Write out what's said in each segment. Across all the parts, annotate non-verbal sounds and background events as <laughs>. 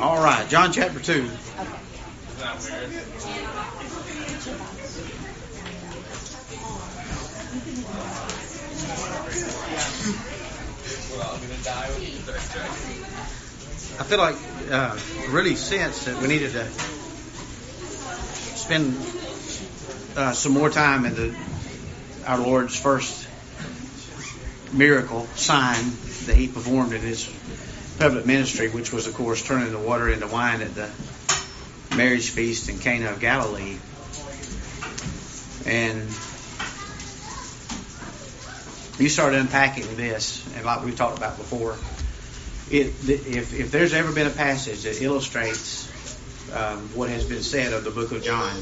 All right, John chapter 2. I feel like uh, really sense that we needed to spend uh, some more time in the our Lord's first miracle sign that He performed in His public ministry, which was, of course, turning the water into wine at the marriage feast in Cana of Galilee. And you start unpacking this, and like we talked about before, it, if, if there's ever been a passage that illustrates um, what has been said of the book of John,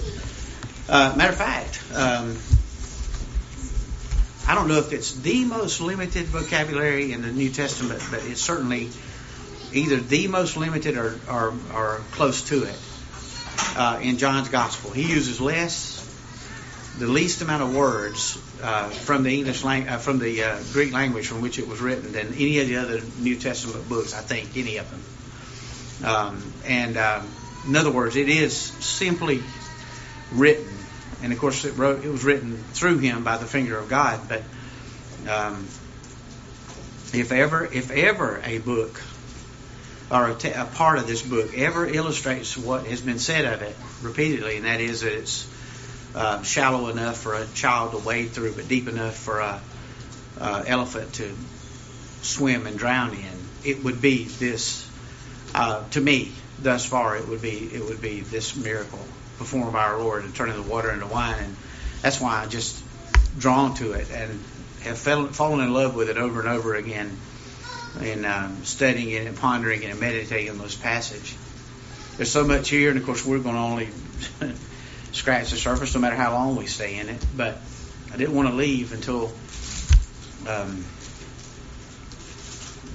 uh, matter of fact, um, I don't know if it's the most limited vocabulary in the New Testament, but it's certainly either the most limited or, or, or close to it uh, in John's Gospel. He uses less, the least amount of words uh, from the English lang- uh, from the uh, Greek language from which it was written than any of the other New Testament books. I think any of them. Um, and um, in other words, it is simply written and of course it, wrote, it was written through him by the finger of God. But um, if ever, if ever a book or a, t- a part of this book ever illustrates what has been said of it repeatedly, and that is that it's uh, shallow enough for a child to wade through, but deep enough for a uh, elephant to swim and drown in, it would be this. Uh, to me, thus far, it would be it would be this miracle performed by our Lord and turning the water into wine. And that's why I just drawn to it and have fell, fallen in love with it over and over again in um, studying it and pondering it and meditating on this passage. There's so much here, and of course, we're going to only <laughs> scratch the surface no matter how long we stay in it. But I didn't want to leave until um,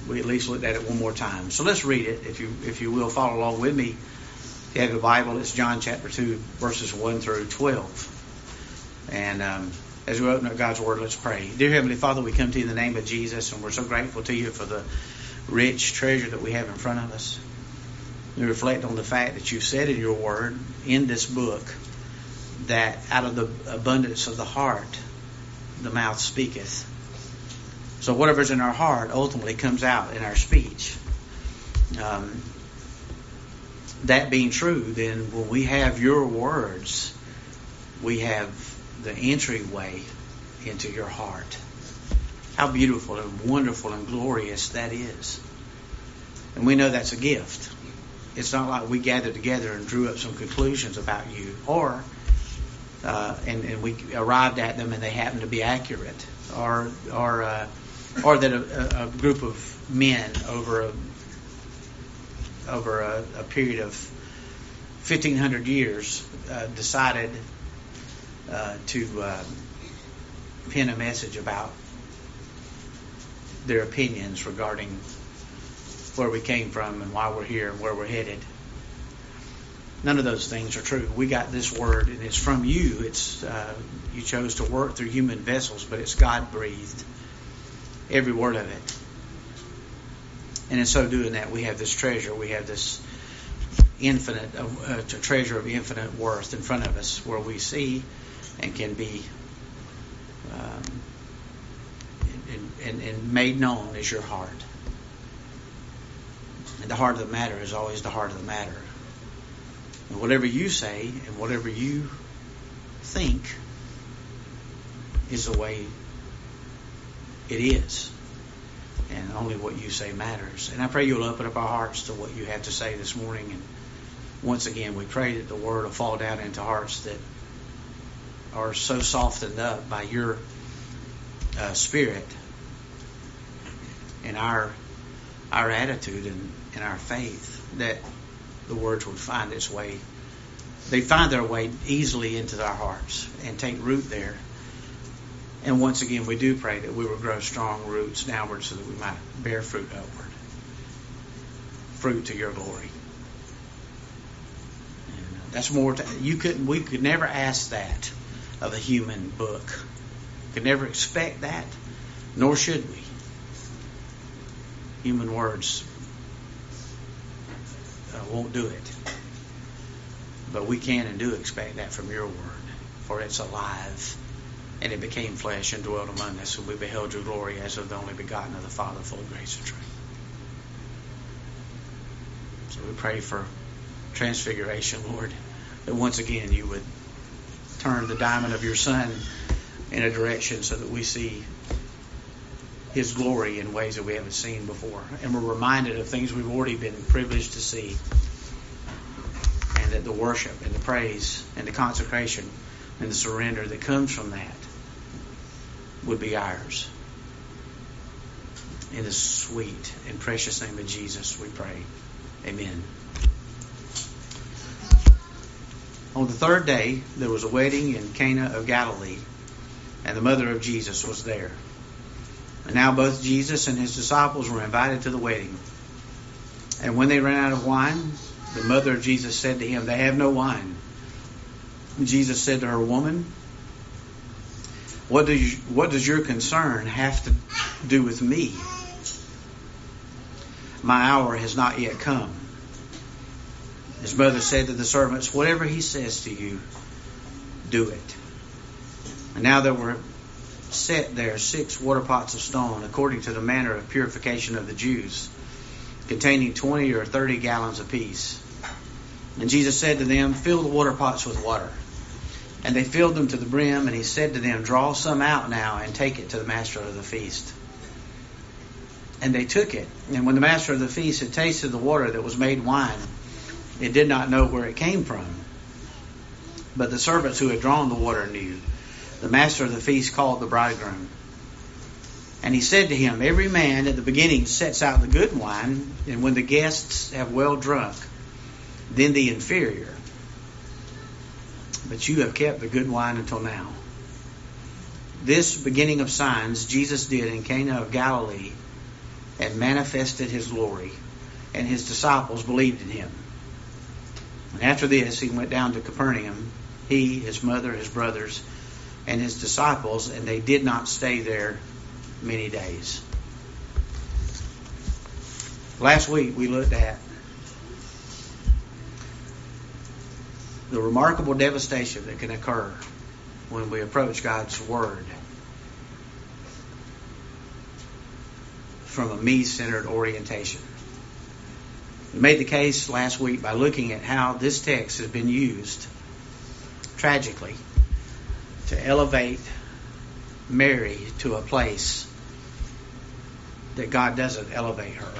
we at least looked at it one more time. So let's read it, if you if you will, follow along with me If you have a Bible, it's John chapter 2, verses 1 through 12. And um, as we open up God's Word, let's pray. Dear Heavenly Father, we come to you in the name of Jesus, and we're so grateful to you for the rich treasure that we have in front of us. We reflect on the fact that you said in your Word, in this book, that out of the abundance of the heart, the mouth speaketh. So whatever's in our heart ultimately comes out in our speech. Um, that being true, then when we have your words, we have the entryway into your heart. How beautiful and wonderful and glorious that is. And we know that's a gift. It's not like we gathered together and drew up some conclusions about you, or uh, and, and we arrived at them and they happened to be accurate, or or uh, or that a, a, group of men over a over a, a period of 1500 years uh, decided uh, to uh, a message about their opinions regarding where we came from and why we're here and where we're headed. None of those things are true. We got this word, and it's from you. It's uh, you chose to work through human vessels, but it's God breathed. Every word of it. And in so doing that, we have this treasure. We have this infinite, uh, treasure of infinite worth in front of us, where we see and can be um, and, and, and made known as your heart. And the heart of the matter is always the heart of the matter. And whatever you say and whatever you think is the way it is and only what you say matters. And I pray you'll open up our hearts to what you have to say this morning. And once again, we pray that the word will fall down into hearts that are so softened up by your uh, spirit and our our attitude and, and our faith that the words would find its way. They find their way easily into our hearts and take root there and once again, we do pray that we will grow strong roots downward so that we might bear fruit upward. Fruit to your glory. And that's more. To, you couldn't. We could never ask that of a human book. Could never expect that, nor should we. Human words uh, won't do it. But we can and do expect that from your word, for it's alive. And it became flesh and dwelt among us, and we beheld your glory as of the only begotten of the Father, full of grace and truth. So we pray for transfiguration, Lord, that once again you would turn the diamond of your Son in a direction so that we see his glory in ways that we haven't seen before. And we're reminded of things we've already been privileged to see. And that the worship and the praise and the consecration and the surrender that comes from that would be ours. In the sweet and precious name of Jesus, we pray. Amen. On the third day, there was a wedding in Cana of Galilee, and the mother of Jesus was there. And now both Jesus and his disciples were invited to the wedding. And when they ran out of wine, the mother of Jesus said to him, They have no wine. Jesus said to her, Woman, what, you, what does your concern have to do with me? My hour has not yet come. His mother said to the servants, Whatever he says to you, do it. And now there were set there six water pots of stone, according to the manner of purification of the Jews, containing twenty or thirty gallons apiece. And Jesus said to them, Fill the water pots with water. And they filled them to the brim, and he said to them, Draw some out now and take it to the master of the feast. And they took it. And when the master of the feast had tasted the water that was made wine, it did not know where it came from. But the servants who had drawn the water knew the master of the feast called the bridegroom. And he said to him, Every man at the beginning sets out the good wine, and when the guests have well drunk, then the inferior. But you have kept the good wine until now. This beginning of signs Jesus did in Cana of Galilee and manifested his glory, and his disciples believed in him. After this, he went down to Capernaum, he, his mother, his brothers, and his disciples, and they did not stay there many days. Last week we looked at the remarkable devastation that can occur when we approach God's Word from a me centered orientation. Made the case last week by looking at how this text has been used tragically to elevate Mary to a place that God doesn't elevate her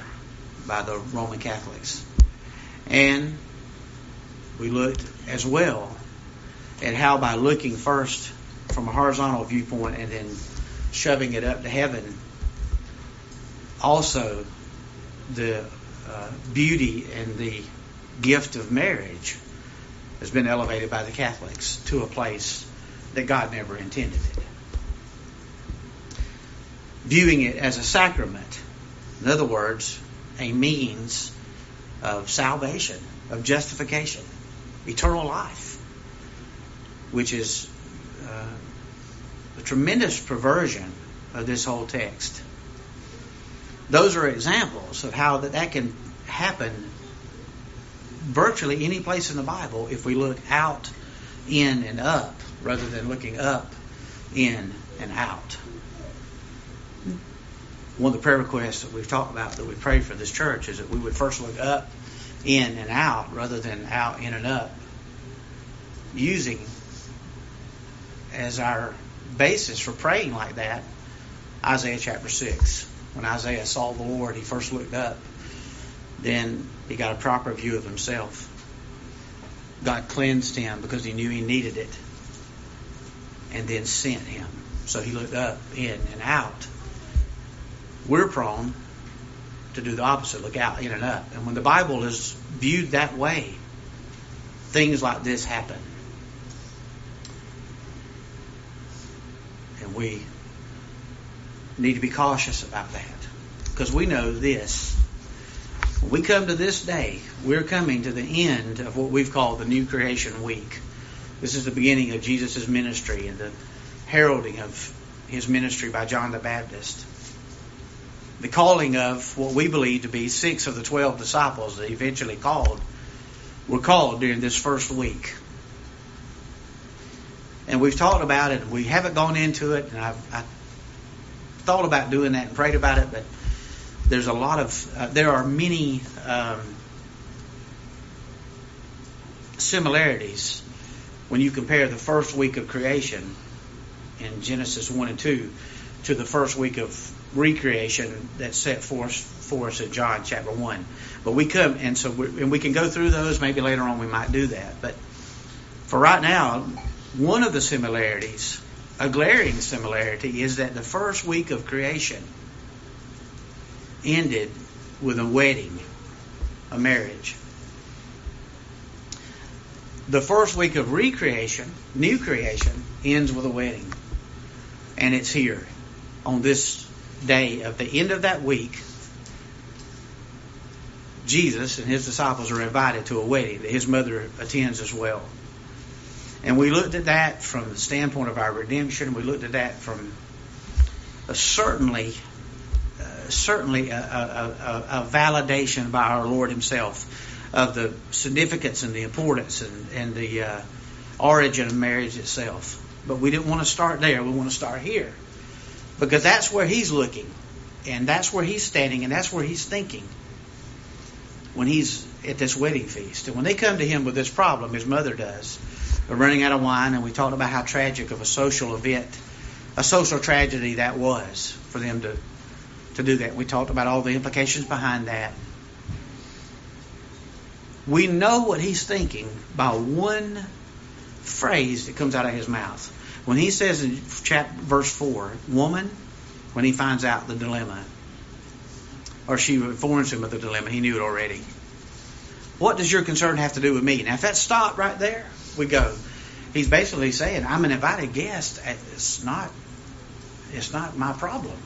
by the Roman Catholics. And we looked as well at how by looking first from a horizontal viewpoint and then shoving it up to heaven, also the uh, beauty and the gift of marriage has been elevated by the Catholics to a place that God never intended it. Viewing it as a sacrament, in other words, a means of salvation, of justification, eternal life, which is uh, a tremendous perversion of this whole text. Those are examples of how that, that can happen virtually any place in the Bible if we look out, in, and up rather than looking up, in, and out. One of the prayer requests that we've talked about that we pray for this church is that we would first look up, in, and out rather than out, in, and up, using as our basis for praying like that Isaiah chapter 6. When Isaiah saw the Lord, he first looked up. Then he got a proper view of himself. God cleansed him because he knew he needed it and then sent him. So he looked up, in, and out. We're prone to do the opposite, look out, in, and up. And when the Bible is viewed that way, things like this happen. And we need to be cautious about that. Because we know this. When we come to this day, we're coming to the end of what we've called the New Creation Week. This is the beginning of Jesus' ministry and the heralding of his ministry by John the Baptist. The calling of what we believe to be six of the twelve disciples that eventually called were called during this first week. And we've talked about it, we haven't gone into it, and I've, I've thought about doing that and prayed about it, but there's a lot of, uh, there are many um, similarities when you compare the first week of creation in Genesis 1 and 2 to the first week of recreation that's set forth for us in John chapter 1. But we come, and so and we can go through those. Maybe later on we might do that. But for right now, one of the similarities, a glaring similarity, is that the first week of creation ended with a wedding, a marriage. The first week of recreation, new creation, ends with a wedding. And it's here on this day of the end of that week. Jesus and his disciples are invited to a wedding that his mother attends as well. And we looked at that from the standpoint of our redemption. We looked at that from a certainly, uh, certainly a, a, a, validation by our Lord Himself of the significance and the importance and, and the uh, origin of marriage itself. But we didn't want to start there. We want to start here because that's where He's looking, and that's where He's standing, and that's where He's thinking when He's at this wedding feast. And when they come to Him with this problem, His mother does running out of wine, and we talked about how tragic of a social event, a social tragedy that was for them to, to do that. We talked about all the implications behind that. We know what he's thinking by one phrase that comes out of his mouth. When he says in chapter, verse 4, woman, when he finds out the dilemma, or she informs him of the dilemma, he knew it already. What does your concern have to do with me? Now, if that stopped right there, we go. He's basically saying, I'm an invited guest. It's not, it's not my problem.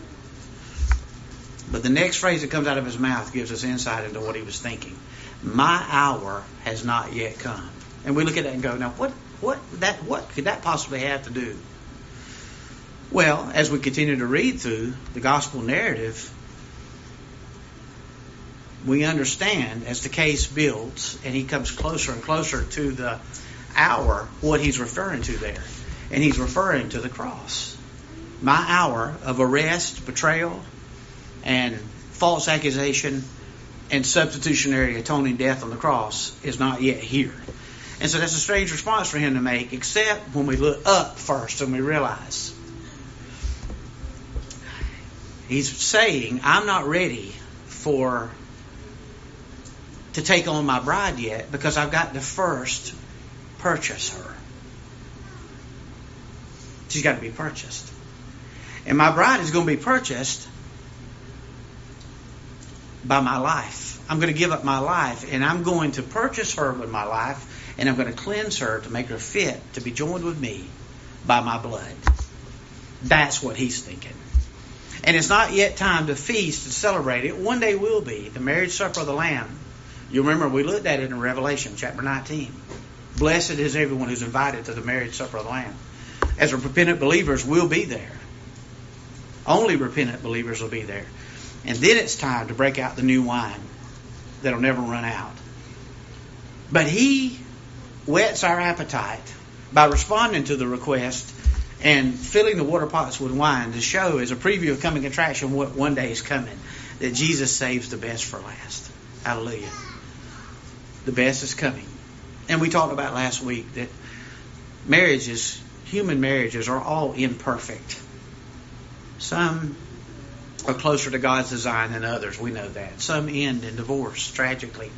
But the next phrase that comes out of his mouth gives us insight into what he was thinking. My hour has not yet come. And we look at that and go, now what, what, that, what could that possibly have to do? Well, as we continue to read through the gospel narrative, we understand as the case builds and he comes closer and closer to the hour what he's referring to there. And he's referring to the cross. My hour of arrest, betrayal, and false accusation and substitutionary atoning death on the cross is not yet here. And so that's a strange response for him to make, except when we look up first and we realize he's saying, I'm not ready for to take on my bride yet because I've got to first purchase her. She's got to be purchased. And my bride is going to be purchased by my life. I'm going to give up my life and I'm going to purchase her with my life and I'm going to cleanse her to make her fit to be joined with me by my blood. That's what he's thinking. And it's not yet time to feast and celebrate. It one day will be the marriage supper of the Lamb. You remember we looked at it in Revelation chapter 19. Blessed is everyone who's invited to the marriage supper of the Lamb. As repentant believers, we'll be there. Only repentant believers will be there. And then it's time to break out the new wine that'll never run out. But He whets our appetite by responding to the request and filling the water pots with wine to show as a preview of coming attraction what one day is coming that Jesus saves the best for last. Hallelujah. The best is coming. And we talked about last week that marriages, human marriages, are all imperfect. Some are closer to God's design than others. We know that. Some end in divorce, tragically.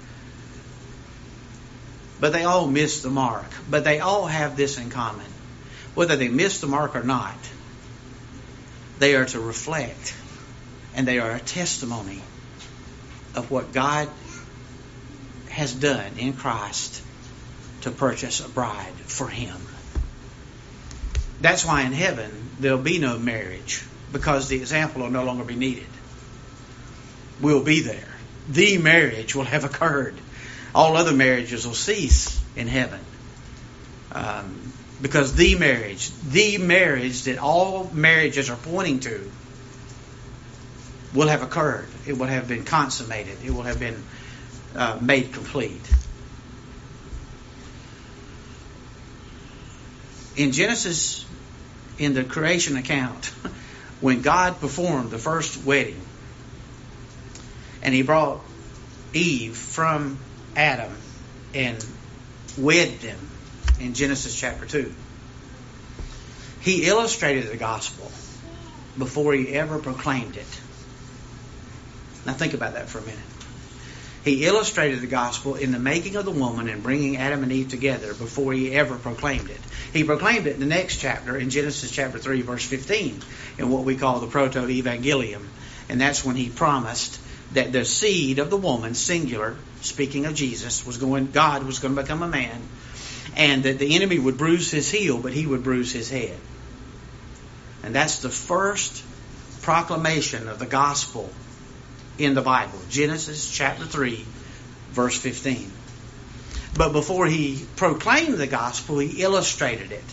But they all miss the mark. But they all have this in common. Whether they miss the mark or not, they are to reflect and they are a testimony of what God has done in Christ to purchase a bride for him. That's why in heaven there'll be no marriage because the example will no longer be needed. We'll be there. The marriage will have occurred. All other marriages will cease in heaven. Um, because the marriage, the marriage that all marriages are pointing to, will have occurred. It will have been consummated. It will have been uh, made complete. In Genesis, in the creation account, <laughs> when God performed the first wedding, and He brought Eve from Adam and wed them in Genesis chapter 2. He illustrated the gospel before he ever proclaimed it. Now think about that for a minute. He illustrated the gospel in the making of the woman and bringing Adam and Eve together before he ever proclaimed it. He proclaimed it in the next chapter, in Genesis chapter 3, verse 15, in what we call the proto evangelium. And that's when he promised that the seed of the woman, singular, speaking of Jesus, was going, God was going to become a man, and that the enemy would bruise his heel, but he would bruise his head. And that's the first proclamation of the gospel in the Bible. Genesis chapter 3, verse 15. But before he proclaimed the gospel, he illustrated it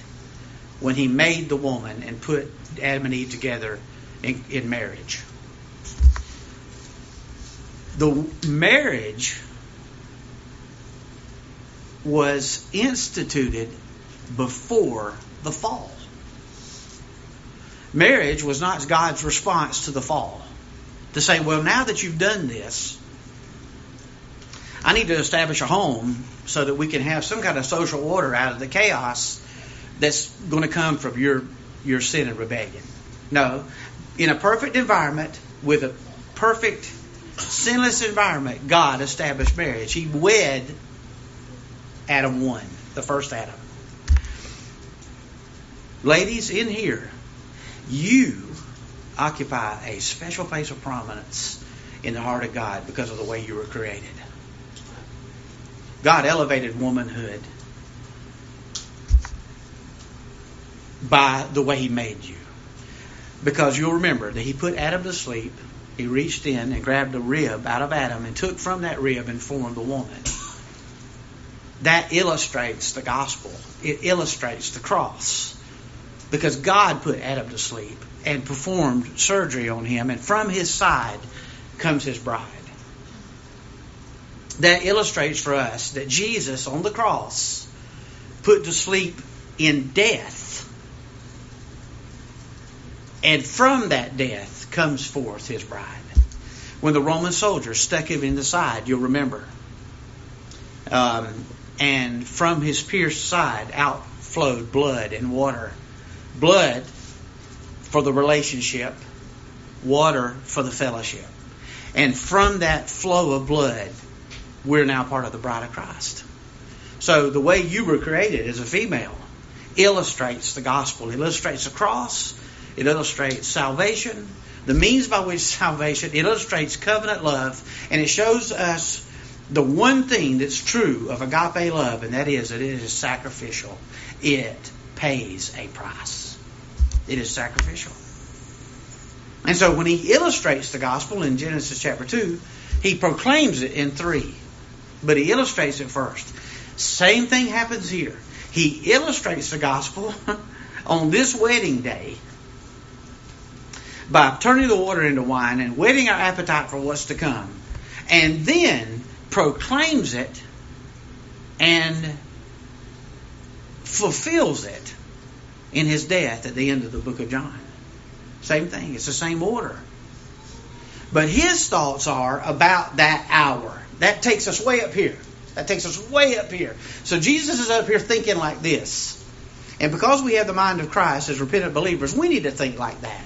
when he made the woman and put Adam and Eve together in, in marriage. The marriage was instituted before the fall. Marriage was not God's response to the fall. To say, well, now that you've done this, I need to establish a home so that we can have some kind of social order out of the chaos that's going to come from your your sin and rebellion. No, in a perfect environment with a perfect sinless environment, God established marriage. He wed Adam 1, the first Adam. Ladies, in here, you occupy a special place of prominence in the heart of God because of the way you were created. God elevated womanhood by the way He made you. Because you'll remember that He put Adam to sleep, He reached in and grabbed a rib out of Adam and took from that rib and formed the woman. That illustrates the gospel, it illustrates the cross. Because God put Adam to sleep and performed surgery on him, and from his side comes his bride. That illustrates for us that Jesus on the cross put to sleep in death, and from that death comes forth his bride. When the Roman soldiers stuck him in the side, you'll remember. Um, and from his pierced side out flowed blood and water. Blood for the relationship, water for the fellowship. And from that flow of blood, we're now part of the bride of Christ. So the way you were created as a female illustrates the gospel, it illustrates the cross, it illustrates salvation, the means by which salvation, it illustrates covenant love, and it shows us the one thing that's true of agape love, and that is that it is sacrificial. It pays a price. It is sacrificial. And so when he illustrates the gospel in Genesis chapter 2, he proclaims it in 3. But he illustrates it first. Same thing happens here. He illustrates the gospel <laughs> on this wedding day by turning the water into wine and whetting our appetite for what's to come. And then proclaims it and fulfills it in his death at the end of the book of John. Same thing, it's the same order. But his thoughts are about that hour. That takes us way up here. That takes us way up here. So Jesus is up here thinking like this. And because we have the mind of Christ as repentant believers, we need to think like that.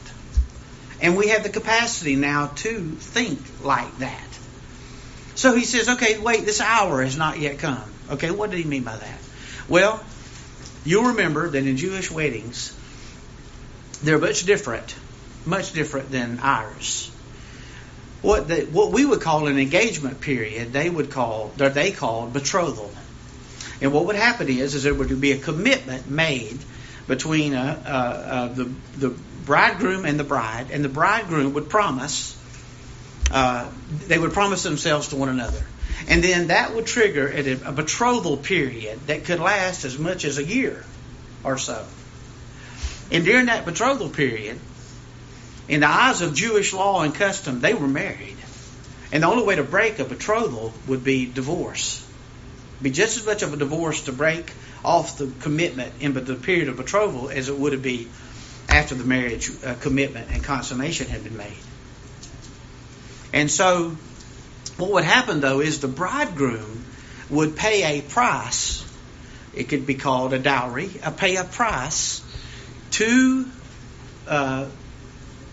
And we have the capacity now to think like that. So he says, okay, wait, this hour has not yet come. Okay, what did he mean by that? Well, you'll remember that in Jewish weddings, they're much different, much different than ours. What they, what we would call an engagement period, they would call, or they called betrothal. And what would happen is, is there would be a commitment made between uh, uh, uh, the the bridegroom and the bride, and the bridegroom would promise they would promise themselves to one another. And then that would trigger a, a betrothal period that could last as much as a year or so. And during that betrothal period, in the eyes of Jewish law and custom, they were married. And the only way to break a betrothal would be divorce. be just as much of a divorce to break off the commitment in the period of betrothal as it would be after the marriage uh, commitment and consummation had been made. And so, what would happen though is the bridegroom would pay a price. It could be called a dowry. A pay a price to uh,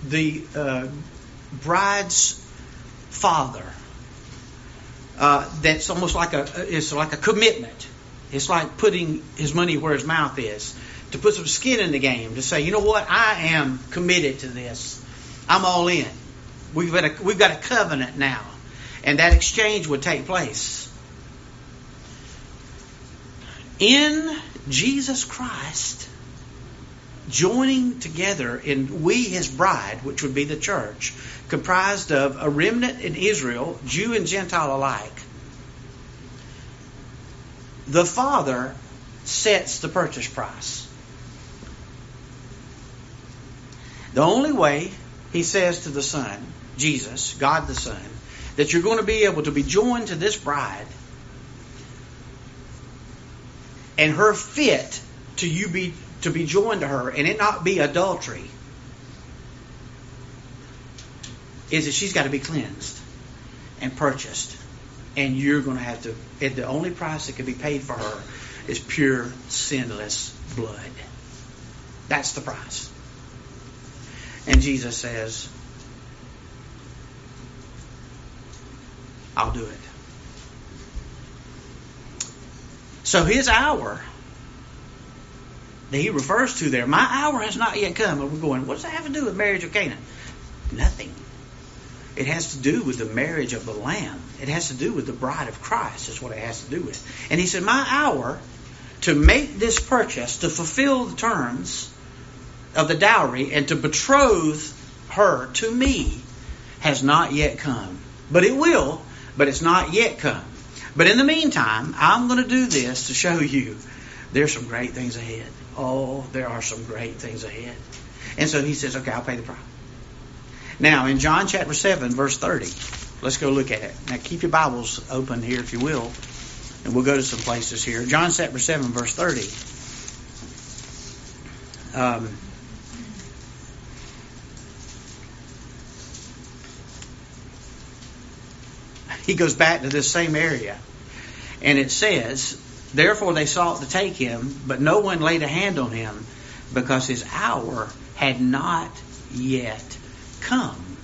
the uh, bride's father. Uh, that's almost like a it's like a commitment. It's like putting his money where his mouth is. To put some skin in the game. To say, you know what, I am committed to this. I'm all in. We've got a, we've got a covenant now, and that exchange would take place. In Jesus Christ, joining together in we his bride, which would be the church, comprised of a remnant in Israel, Jew and Gentile alike. The Father sets the purchase price. The only way, he says to the Son, Jesus, God the Son, that you're going to be able to be joined to this bride and her fit to you be to be joined to her and it not be adultery is that she's got to be cleansed and purchased. And you're going to have to, the only price that can be paid for her is pure, sinless blood. That's the price. And Jesus says, I'll do it. So his hour that he refers to there, my hour has not yet come. And we're going, what does that have to do with marriage of Canaan? Nothing. It has to do with the marriage of the Lamb. It has to do with the bride of Christ, is what it has to do with. And he said, My hour to make this purchase, to fulfill the terms of the dowry, and to betroth her to me has not yet come. But it will, but it's not yet come. But in the meantime, I'm going to do this to show you there's some great things ahead. Oh, there are some great things ahead. And so he says, okay, I'll pay the price. Now, in John chapter 7, verse 30, let's go look at it. Now, keep your Bibles open here, if you will, and we'll go to some places here. John chapter 7, verse 30. Um, he goes back to this same area. And it says, Therefore they sought to take him, but no one laid a hand on him, because his hour had not yet come.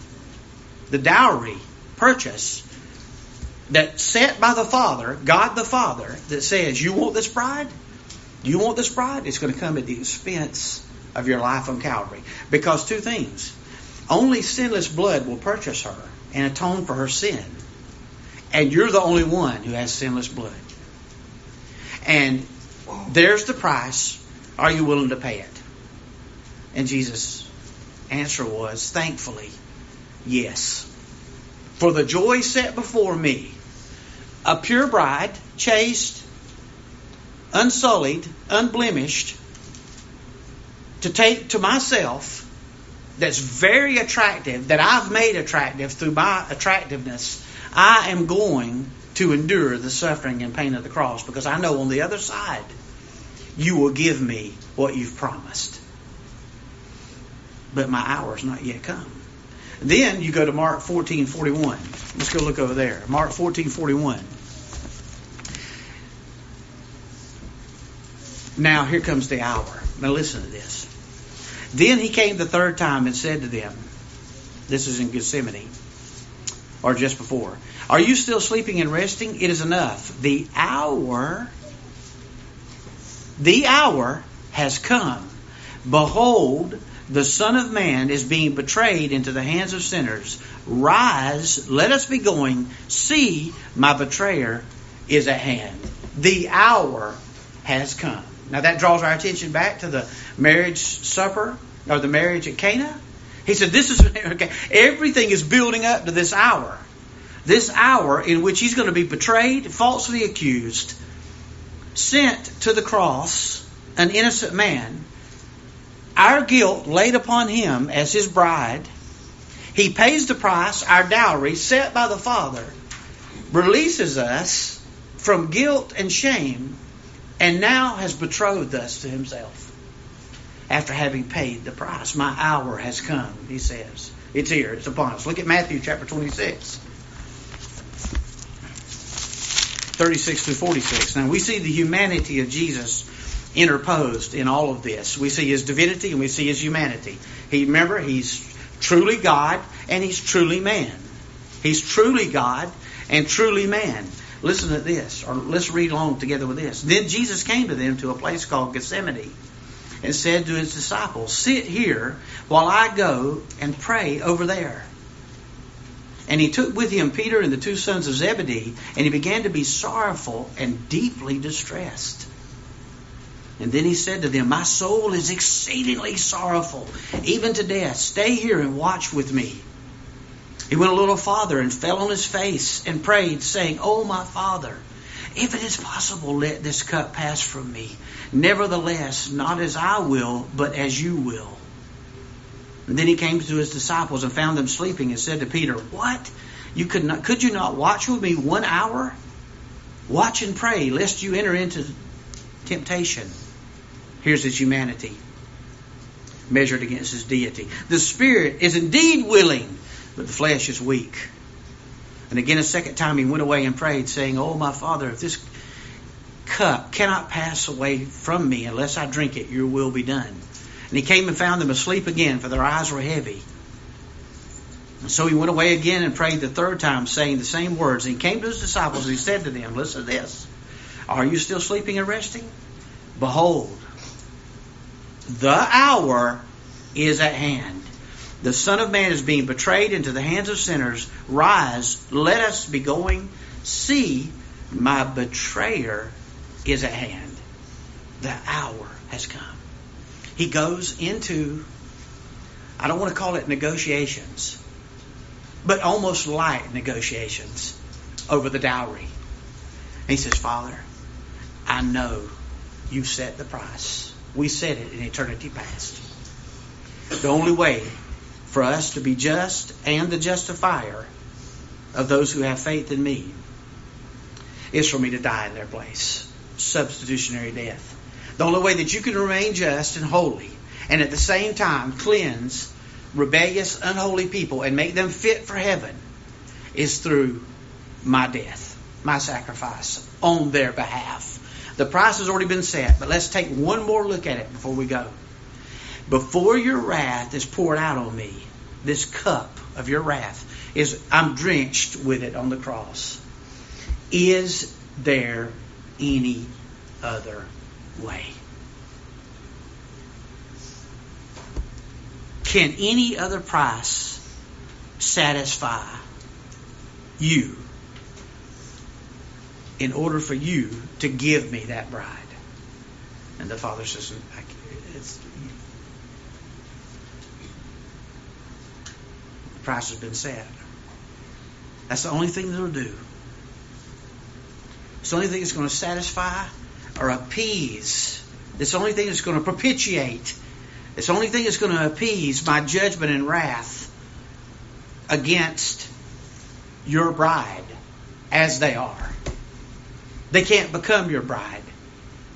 The dowry purchase that set by the Father, God the Father, that says, You want this bride? You want this bride? It's going to come at the expense of your life on Calvary. Because two things. Only sinless blood will purchase her and atone for her sin. And you're the only one who has sinless blood. And there's the price. Are you willing to pay it? And Jesus' answer was, thankfully, yes. For the joy set before me, a pure bride, chaste, unsullied, unblemished, to take to myself that's very attractive, that I've made attractive through my attractiveness, I am going to endure the suffering and pain of the cross because I know on the other side you will give me what you've promised. But my hour has not yet come. Then you go to Mark 14:41. Let's go look over there. Mark 14:41. Now here comes the hour. Now listen to this. Then he came the third time and said to them, this is in Gethsemane, or just before, Are you still sleeping and resting? It is enough. The hour, the hour has come. Behold, the Son of Man is being betrayed into the hands of sinners. Rise, let us be going. See, my betrayer is at hand. The hour has come. Now that draws our attention back to the marriage supper or the marriage at Cana. He said, This is <laughs> okay, everything is building up to this hour. This hour in which he's going to be betrayed, falsely accused, sent to the cross, an innocent man, our guilt laid upon him as his bride. He pays the price, our dowry, set by the Father, releases us from guilt and shame, and now has betrothed us to himself after having paid the price. My hour has come, he says. It's here, it's upon us. Look at Matthew chapter 26. 36 through 46. Now we see the humanity of Jesus interposed in all of this. We see his divinity and we see his humanity. He remember he's truly God and he's truly man. He's truly God and truly man. Listen to this, or let's read along together with this. Then Jesus came to them to a place called Gethsemane and said to his disciples, Sit here while I go and pray over there. And he took with him Peter and the two sons of Zebedee, and he began to be sorrowful and deeply distressed. And then he said to them, My soul is exceedingly sorrowful, even to death. Stay here and watch with me. He went a little farther and fell on his face and prayed, saying, Oh, my Father, if it is possible, let this cup pass from me. Nevertheless, not as I will, but as you will. And then he came to his disciples and found them sleeping and said to Peter, What? You could not could you not watch with me one hour? Watch and pray, lest you enter into temptation. Here's his humanity measured against his deity. The spirit is indeed willing, but the flesh is weak. And again, a second time, he went away and prayed, saying, Oh, my Father, if this cup cannot pass away from me unless I drink it, your will be done. And he came and found them asleep again, for their eyes were heavy. And so he went away again and prayed the third time, saying the same words. And he came to his disciples and he said to them, Listen to this. Are you still sleeping and resting? Behold, the hour is at hand. The Son of Man is being betrayed into the hands of sinners. Rise, let us be going. See, my betrayer is at hand. The hour has come. He goes into, I don't want to call it negotiations, but almost light negotiations over the dowry. And he says, Father, I know you set the price. We set it in eternity past. The only way for us to be just and the justifier of those who have faith in me is for me to die in their place. Substitutionary death. The only way that you can remain just and holy and at the same time cleanse rebellious, unholy people and make them fit for heaven is through my death, my sacrifice on their behalf. The price has already been set, but let's take one more look at it before we go. Before your wrath is poured out on me, this cup of your wrath is I'm drenched with it on the cross. Is there any other way? Can any other price satisfy you in order for you to give me that bride. And the father says, it's, the price has been set. That's the only thing that'll do. It's the only thing that's going to satisfy or appease. It's the only thing that's going to propitiate. It's the only thing that's going to appease my judgment and wrath against your bride as they are. They can't become your bride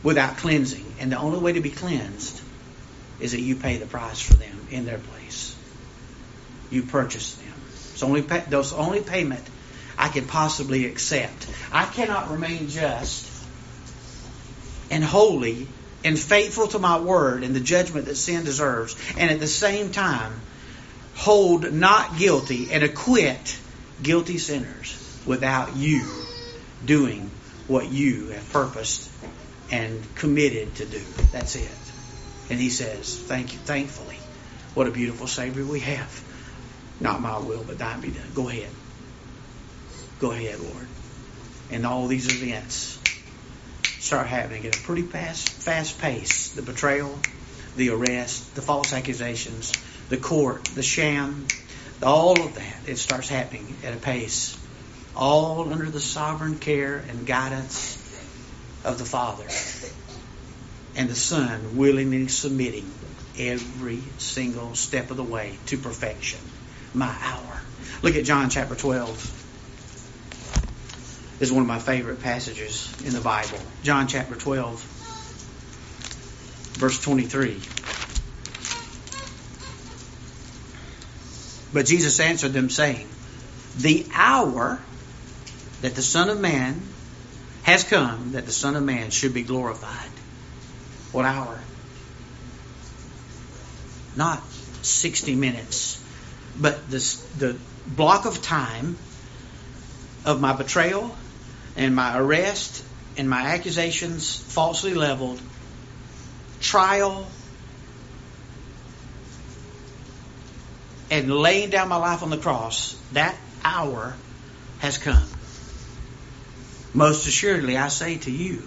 without cleansing. And the only way to be cleansed is that you pay the price for them in their place. You purchase them. It's only pay, the only payment I can possibly accept. I cannot remain just and holy and faithful to my word and the judgment that sin deserves, and at the same time hold not guilty and acquit guilty sinners without you doing what you have purposed and committed to do. That's it. And he says, Thank you, thankfully. What a beautiful Savior we have. Not my will, but thine be done. Go ahead. Go ahead, Lord. And all these events start happening at a pretty fast, fast pace. The betrayal, the arrest, the false accusations, the court, the sham, all of that. It starts happening at a pace all under the sovereign care and guidance of the Father and the Son willingly submitting every single step of the way to perfection. My hour. Look at John chapter 12. This is one of my favorite passages in the Bible. John chapter 12, verse 23. But Jesus answered them, saying, The hour that the Son of Man has come, that the Son of Man should be glorified. What hour? Not 60 minutes, but the, the block of time of my betrayal and my arrest and my accusations falsely leveled, trial, and laying down my life on the cross, that hour has come. Most assuredly, I say to you,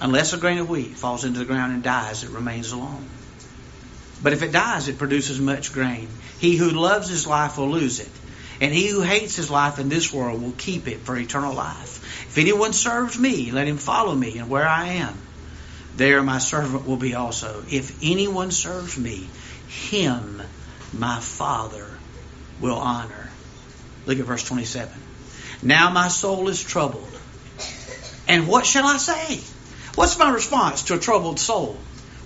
unless a grain of wheat falls into the ground and dies, it remains alone. But if it dies, it produces much grain. He who loves his life will lose it. And he who hates his life in this world will keep it for eternal life. If anyone serves me, let him follow me, and where I am, there my servant will be also. If anyone serves me, him my Father will honor. Look at verse 27. Now my soul is troubled. And what shall I say? What's my response to a troubled soul?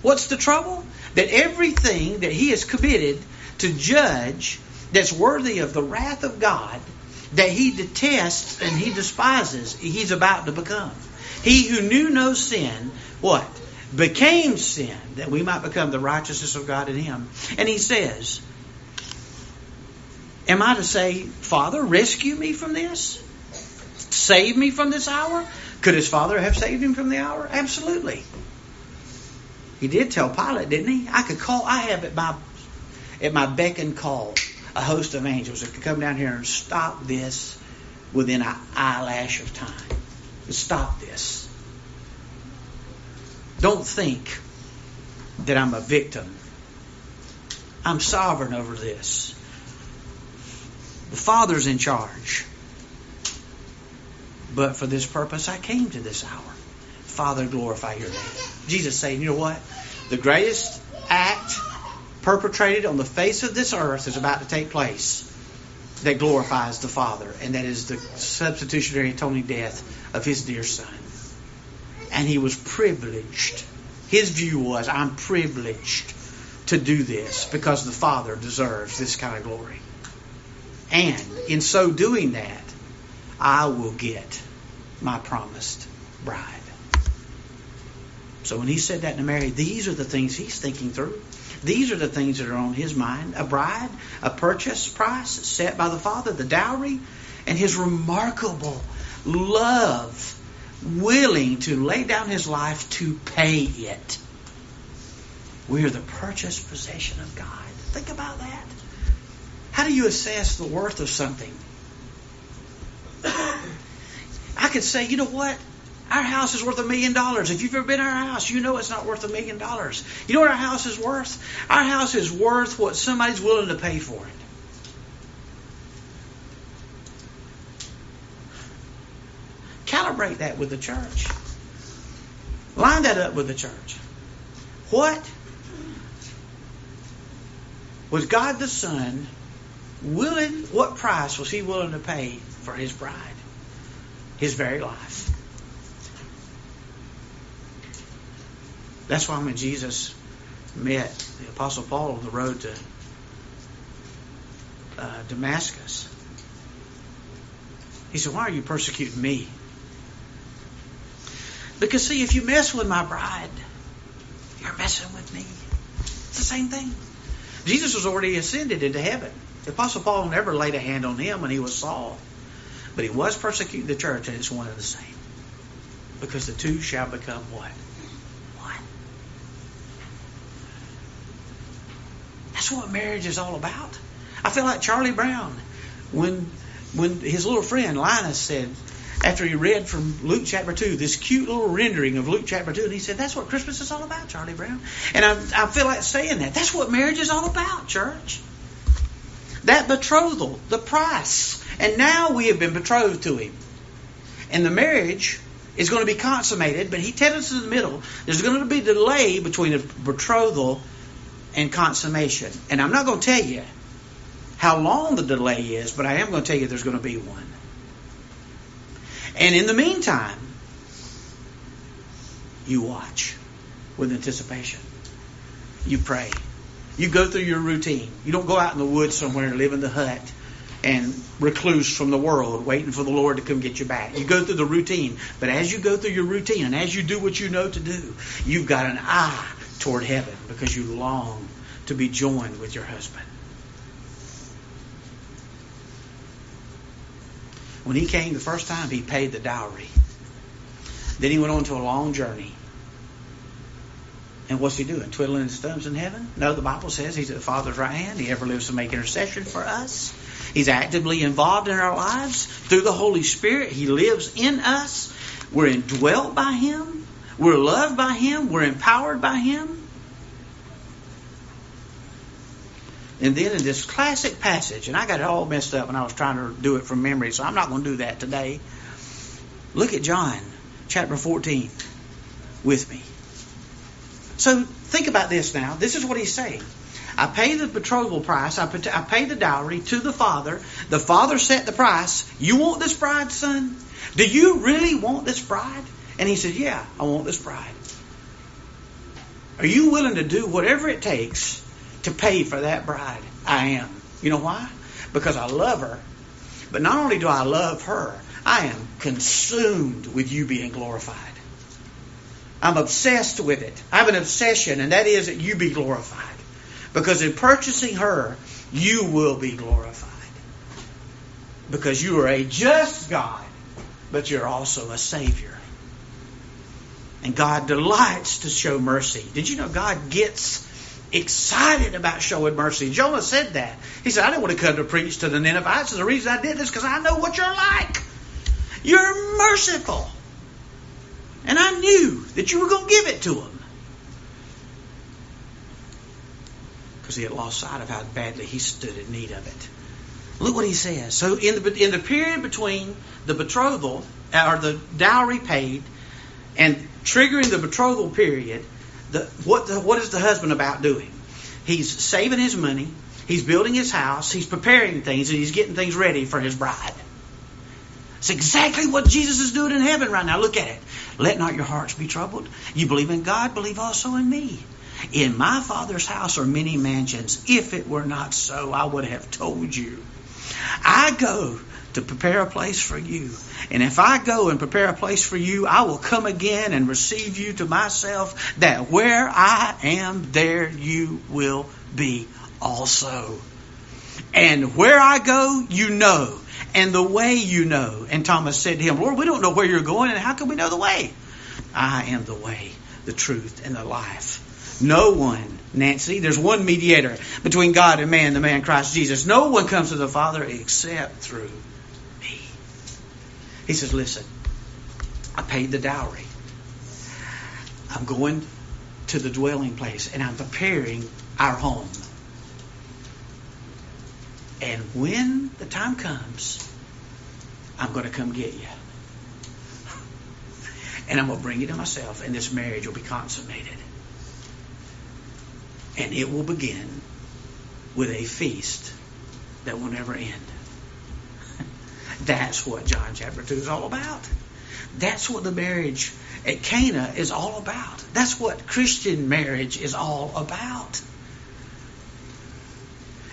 What's the trouble? That everything that he has committed to judge that's worthy of the wrath of God, that he detests and he despises, he's about to become. He who knew no sin, what? Became sin, that we might become the righteousness of God in him. And he says, Am I to say, Father, rescue me from this? Save me from this hour? Could his father have saved him from the hour? Absolutely. He did tell Pilate, didn't he? I could call, I have at my, at my beck and call a host of angels that could come down here and stop this within an eyelash of time. Stop this. Don't think that I'm a victim. I'm sovereign over this. The Father's in charge. But for this purpose I came to this hour. Father, glorify your name. Jesus saying, you know what? The greatest act perpetrated on the face of this earth is about to take place that glorifies the Father, and that is the substitutionary atoning death of His dear Son. And He was privileged. His view was, I'm privileged to do this because the Father deserves this kind of glory. And in so doing that, I will get my promised bride. So when he said that to Mary, these are the things he's thinking through. These are the things that are on his mind a bride, a purchase price set by the Father, the dowry, and his remarkable love, willing to lay down his life to pay it. We are the purchased possession of God. Think about that. How do you assess the worth of something? <coughs> I could say, you know what? Our house is worth a million dollars. If you've ever been in our house, you know it's not worth a million dollars. You know what our house is worth? Our house is worth what somebody's willing to pay for it. Calibrate that with the church. Line that up with the church. What was God the Son willing? What price was He willing to pay for His bride? His very life. That's why when Jesus met the Apostle Paul on the road to uh, Damascus, he said, Why are you persecuting me? Because, see, if you mess with my bride, you're messing with me. It's the same thing. Jesus was already ascended into heaven. The Apostle Paul never laid a hand on him when he was Saul. But he was persecuting the church, and it's one and the same. Because the two shall become what? That's what marriage is all about. I feel like Charlie Brown when when his little friend Linus said after he read from Luke chapter 2, this cute little rendering of Luke chapter 2, and he said, That's what Christmas is all about, Charlie Brown. And I, I feel like saying that. That's what marriage is all about, church. That betrothal, the price. And now we have been betrothed to him. And the marriage is going to be consummated, but he tells us in the middle, there's going to be a delay between a betrothal and consummation. And I'm not going to tell you how long the delay is, but I am going to tell you there's going to be one. And in the meantime, you watch with anticipation. You pray. You go through your routine. You don't go out in the woods somewhere and live in the hut and recluse from the world, waiting for the Lord to come get you back. You go through the routine. But as you go through your routine and as you do what you know to do, you've got an eye toward heaven because you long to be joined with your husband. When he came the first time, he paid the dowry. Then he went on to a long journey. And what's he doing? Twiddling his thumbs in heaven? No, the Bible says he's at the Father's right hand. He ever lives to make intercession for us. He's actively involved in our lives through the Holy Spirit. He lives in us. We're indwelt by Him. We're loved by Him. We're empowered by Him. And then in this classic passage, and I got it all messed up when I was trying to do it from memory, so I'm not going to do that today. Look at John chapter 14 with me. So think about this now. This is what he's saying. I pay the betrothal price. I pay the dowry to the father. The father set the price. You want this bride, son? Do you really want this bride? And he said, Yeah, I want this bride. Are you willing to do whatever it takes to pay for that bride? I am. You know why? Because I love her. But not only do I love her, I am consumed with you being glorified. I'm obsessed with it. I have an obsession, and that is that you be glorified. Because in purchasing her, you will be glorified. Because you are a just God, but you're also a Savior. And God delights to show mercy. Did you know God gets excited about showing mercy? Jonah said that. He said, I didn't want to come to preach to the Ninevites. And the reason I did this is because I know what you're like. You're merciful. And I knew that you were going to give it to them. Because he had lost sight of how badly he stood in need of it. Look what he says. So in the in the period between the betrothal or the dowry paid and triggering the betrothal period, the, what the, what is the husband about doing? He's saving his money. He's building his house. He's preparing things, and he's getting things ready for his bride. It's exactly what Jesus is doing in heaven right now. Look at it. Let not your hearts be troubled. You believe in God, believe also in me. In my Father's house are many mansions. If it were not so, I would have told you. I go to prepare a place for you. And if I go and prepare a place for you, I will come again and receive you to myself, that where I am, there you will be also. And where I go, you know and the way you know. And Thomas said to him, Lord, we don't know where you're going, and how can we know the way? I am the way, the truth, and the life. No one, Nancy, there's one mediator between God and man, the man Christ Jesus. No one comes to the Father except through. He says, Listen, I paid the dowry. I'm going to the dwelling place and I'm preparing our home. And when the time comes, I'm going to come get you. And I'm going to bring you to myself, and this marriage will be consummated. And it will begin with a feast that will never end. That's what John chapter 2 is all about. That's what the marriage at Cana is all about. That's what Christian marriage is all about.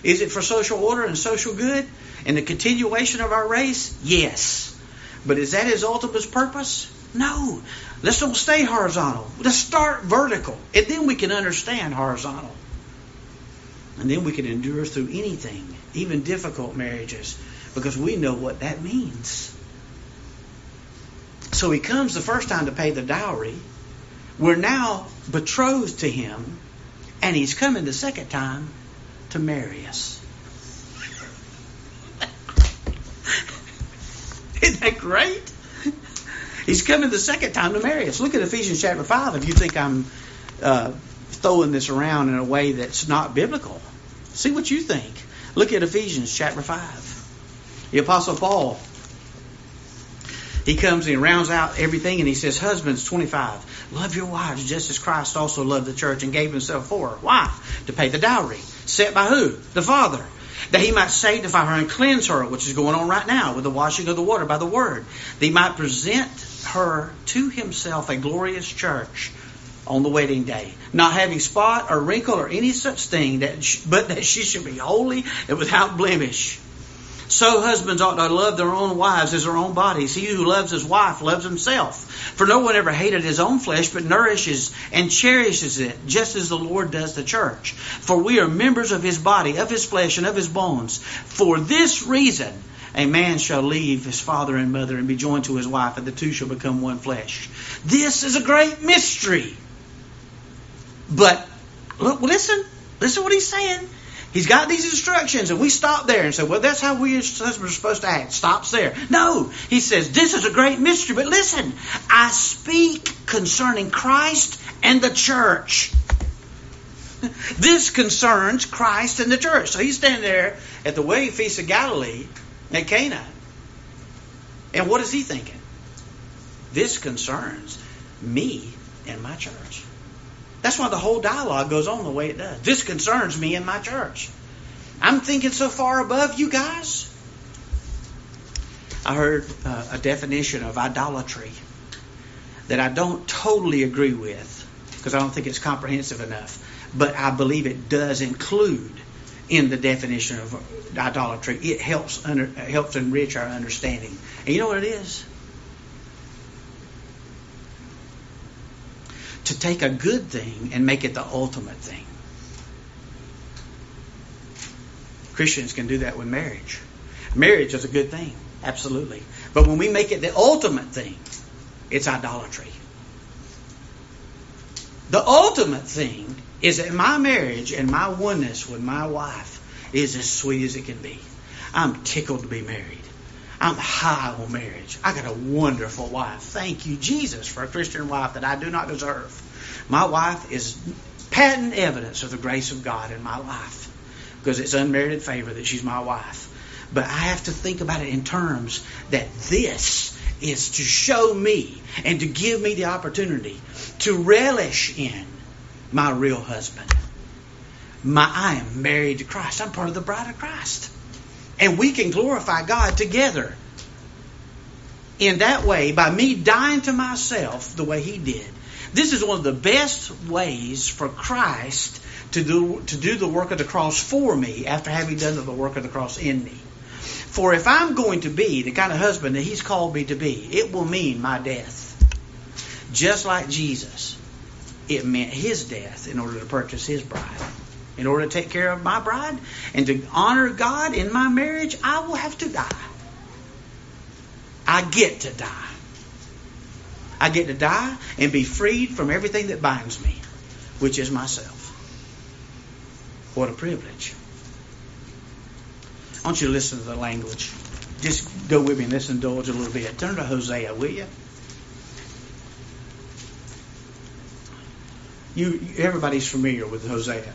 Is it for social order and social good and the continuation of our race? Yes. But is that his ultimate purpose? No. Let's don't stay horizontal. Let's start vertical. And then we can understand horizontal. And then we can endure through anything, even difficult marriages, because we know what that means. So he comes the first time to pay the dowry. We're now betrothed to him, and he's coming the second time to marry us. <laughs> Isn't that great? He's coming the second time to marry us. Look at Ephesians chapter 5 if you think I'm uh, throwing this around in a way that's not biblical. See what you think. Look at Ephesians chapter 5. The Apostle Paul, he comes and he rounds out everything and he says, Husbands, 25, love your wives just as Christ also loved the church and gave himself for her. Why? To pay the dowry. Set by who? The Father. that he might sanctify her and cleanse her, which is going on right now with the washing of the water by the word, that he might present her to himself a glorious church on the wedding day, not having spot or wrinkle or any such thing, that she, but that she should be holy and without blemish. So husbands ought to love their own wives as their own bodies. He who loves his wife loves himself. For no one ever hated his own flesh, but nourishes and cherishes it, just as the Lord does the church. For we are members of his body, of his flesh, and of his bones. For this reason, a man shall leave his father and mother and be joined to his wife, and the two shall become one flesh. This is a great mystery. But look, listen, listen what he's saying. He's got these instructions, and we stop there and say, well, that's how we as husbands are supposed to act. Stops there. No, he says, this is a great mystery, but listen, I speak concerning Christ and the church. <laughs> This concerns Christ and the church. So he's standing there at the wedding feast of Galilee at Cana. And what is he thinking? This concerns me and my church. That's why the whole dialogue goes on the way it does. This concerns me and my church. I'm thinking so far above you guys. I heard uh, a definition of idolatry that I don't totally agree with because I don't think it's comprehensive enough, but I believe it does include in the definition of idolatry. It helps under, helps enrich our understanding. And you know what it is? To take a good thing and make it the ultimate thing. Christians can do that with marriage. Marriage is a good thing, absolutely. But when we make it the ultimate thing, it's idolatry. The ultimate thing is that my marriage and my oneness with my wife is as sweet as it can be. I'm tickled to be married. I'm high on marriage. I got a wonderful wife. Thank you, Jesus, for a Christian wife that I do not deserve. My wife is patent evidence of the grace of God in my life because it's unmerited favor that she's my wife. But I have to think about it in terms that this is to show me and to give me the opportunity to relish in my real husband. My, I am married to Christ. I'm part of the bride of Christ. And we can glorify God together in that way by me dying to myself the way He did. This is one of the best ways for Christ to do, to do the work of the cross for me after having done the work of the cross in me. For if I'm going to be the kind of husband that He's called me to be, it will mean my death. Just like Jesus, it meant His death in order to purchase His bride in order to take care of my bride and to honor God in my marriage, I will have to die. I get to die. I get to die and be freed from everything that binds me, which is myself. What a privilege. I want you to listen to the language. Just go with me and let's indulge a little bit. Turn to Hosea, will you? You, everybody's familiar with Hosea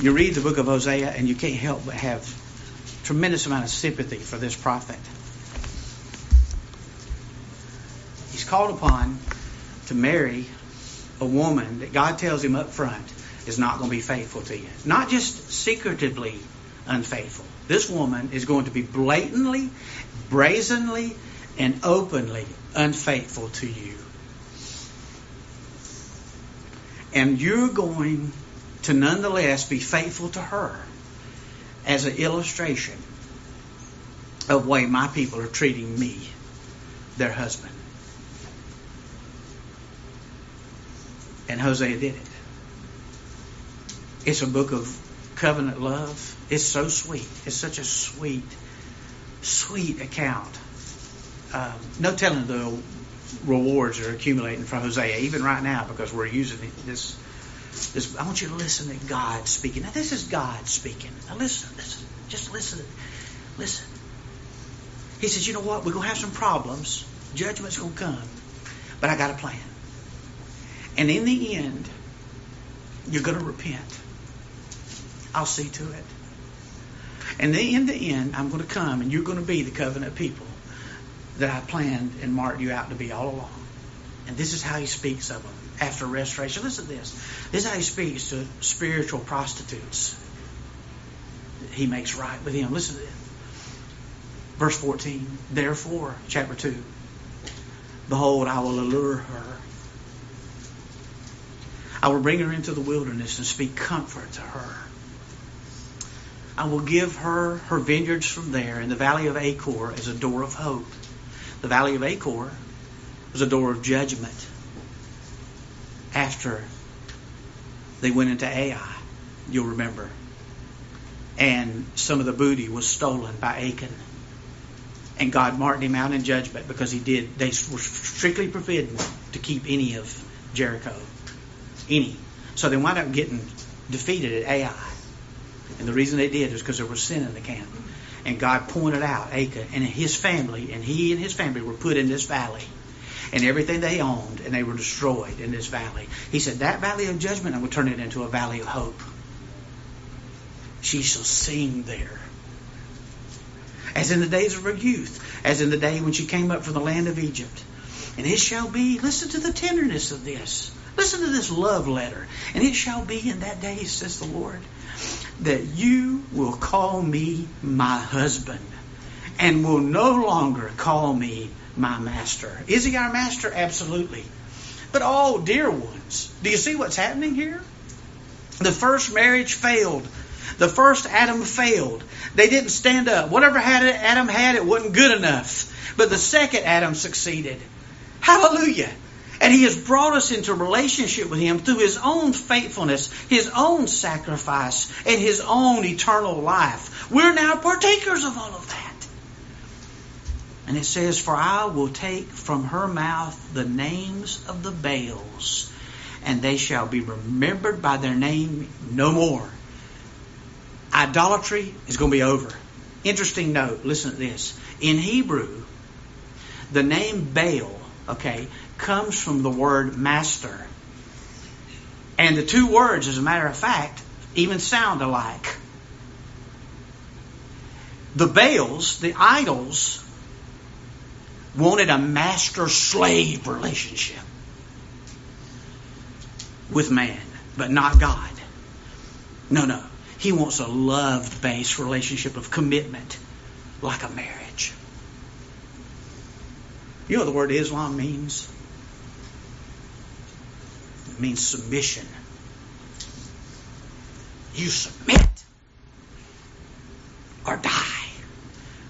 you read the book of Hosea and you can't help but have tremendous amount of sympathy for this prophet. He's called upon to marry a woman that God tells him up front is not going to be faithful to you. Not just secretively unfaithful. This woman is going to be blatantly, brazenly, and openly unfaithful to you. And you're going to nonetheless be faithful to her as an illustration of way my people are treating me, their husband. And Hosea did it. It's a book of covenant love. It's so sweet. It's such a sweet, sweet account. Um, no telling the rewards are accumulating from Hosea, even right now, because we're using this this, I want you to listen to God speaking. Now, this is God speaking. Now, listen, listen. Just listen. Listen. He says, you know what? We're going to have some problems. Judgment's going to come. But I got a plan. And in the end, you're going to repent. I'll see to it. And then in the end, I'm going to come and you're going to be the covenant people that I planned and marked you out to be all along. And this is how he speaks of them after restoration. Listen to this. This is how he speaks to spiritual prostitutes he makes right with him. Listen to this. Verse 14. Therefore, chapter 2. Behold, I will allure her. I will bring her into the wilderness and speak comfort to her. I will give her her vineyards from there, and the valley of Achor as a door of hope. The valley of Achor was a door of judgment after they went into Ai, you'll remember. And some of the booty was stolen by Achan. And God marked him out in judgment because he did, they were strictly forbidden to keep any of Jericho. Any. So they wound up getting defeated at Ai. And the reason they did is because there was sin in the camp. And God pointed out Achan and his family, and he and his family were put in this valley and everything they owned, and they were destroyed in this valley. He said, That valley of judgment, I will turn it into a valley of hope. She shall sing there. As in the days of her youth, as in the day when she came up from the land of Egypt. And it shall be, listen to the tenderness of this. Listen to this love letter. And it shall be in that day, says the Lord, that you will call me my husband and will no longer call me my master. Is he our master? Absolutely. But oh, dear ones, do you see what's happening here? The first marriage failed. The first Adam failed. They didn't stand up. Whatever Adam had, it wasn't good enough. But the second Adam succeeded. Hallelujah. And he has brought us into relationship with him through his own faithfulness, his own sacrifice, and his own eternal life. We're now partakers of all of that. And it says, For I will take from her mouth the names of the Baals, and they shall be remembered by their name no more. Idolatry is going to be over. Interesting note, listen to this. In Hebrew, the name Baal, okay, comes from the word master. And the two words, as a matter of fact, even sound alike. The Baals, the idols, wanted a master slave relationship with man, but not God. No, no. He wants a love based relationship of commitment, like a marriage. You know what the word Islam means? It means submission. You submit or die.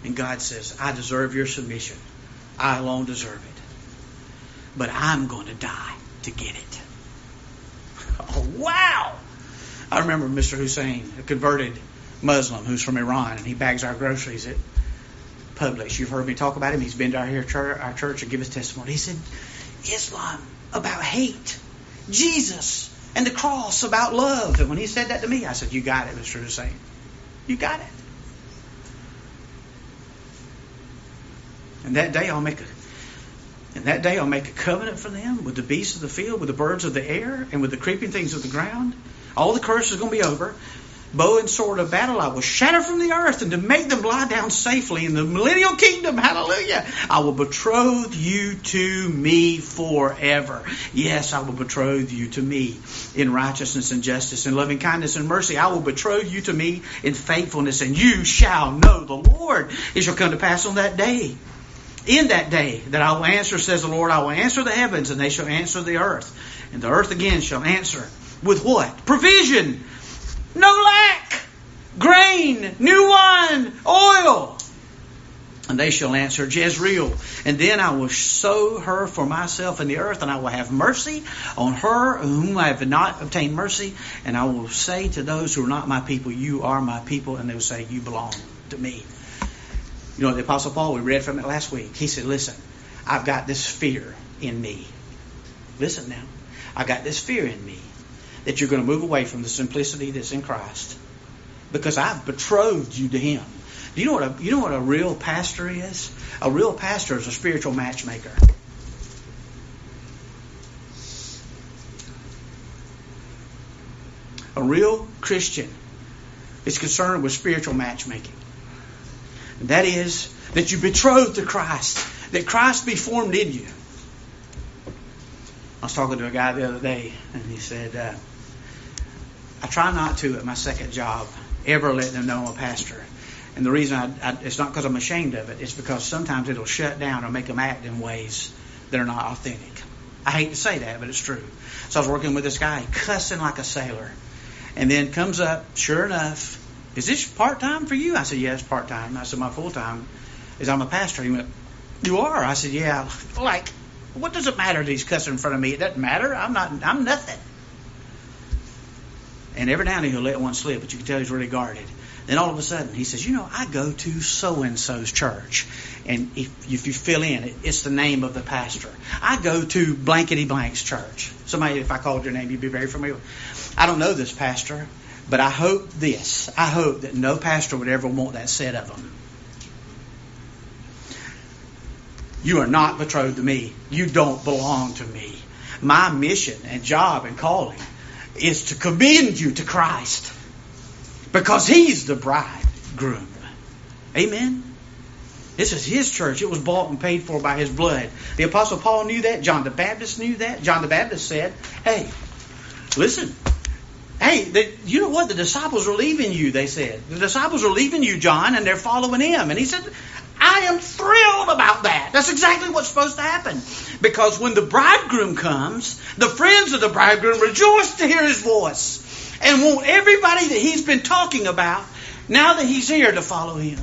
And God says, I deserve your submission. I alone deserve it. But I'm going to die to get it. <laughs> Oh, wow! I remember Mr. Hussein, a converted Muslim who's from Iran, and he bags our groceries at Publix. You've heard me talk about him. He's been to our, here, our church and give his testimony. He said, Islam about hate, Jesus and the cross about love. And when he said that to me, I said, You got it, Mr. Hussein. You got it. And that day I'll make a and that day I'll make a covenant for them with the beasts of the field, with the birds of the air, and with the creeping things of the ground. All the curse is going to be over. Bow and sword of battle I will shatter from the earth, and to make them lie down safely in the millennial kingdom. Hallelujah. I will betroth you to me forever. Yes, I will betroth you to me in righteousness and justice, and loving kindness and mercy. I will betroth you to me in faithfulness, and you shall know the Lord. It shall come to pass on that day in that day that I will answer, says the Lord, I will answer the heavens and they shall answer the earth. And the earth again shall answer with what? Provision. No lack. Grain, new wine, oil. And they shall answer Jezreel. And then I will sow her for myself in the earth, and I will have mercy on her whom I have not obtained mercy. And I will say to those who are not my people, You are my people. And they will say, You belong to me. You know, the Apostle Paul, we read from it last week. He said, Listen, I've got this fear in me. Listen now. I've got this fear in me that you're going to move away from the simplicity that's in Christ because I've betrothed you to Him. Do you know what a, you know what a real pastor is? A real pastor is a spiritual matchmaker. A real Christian is concerned with spiritual matchmaking. And that is that you betrothed to Christ, that Christ be formed in you. I was talking to a guy the other day, and he said, uh, I try not to at my second job ever let them know I'm a pastor. And the reason I, I it's not because I'm ashamed of it. It's because sometimes it'll shut down or make them act in ways that are not authentic. I hate to say that, but it's true. So I was working with this guy, cussing like a sailor, and then comes up, sure enough, is this part time for you? I said, yes, yeah, part time. I said, my full time is I'm a pastor. He went, you are? I said, yeah. Like, what does it matter that he's cussing in front of me? It doesn't matter. I'm not. I'm nothing. And every now and then he'll let one slip, but you can tell he's really guarded. Then all of a sudden he says, "You know, I go to so and so's church, and if, if you fill in, it, it's the name of the pastor. I go to blankety blank's church. Somebody, if I called your name, you'd be very familiar. I don't know this pastor, but I hope this. I hope that no pastor would ever want that said of them. You are not betrothed to me. You don't belong to me. My mission and job and calling is to commend you to Christ because He's the bridegroom. Amen. This is His church. It was bought and paid for by His blood. The Apostle Paul knew that. John the Baptist knew that. John the Baptist said, Hey, listen. Hey, the, you know what? The disciples are leaving you, they said. The disciples are leaving you, John, and they're following him. And he said, I am thrilled about that. That's exactly what's supposed to happen. Because when the bridegroom comes, the friends of the bridegroom rejoice to hear his voice and want everybody that he's been talking about, now that he's here, to follow him.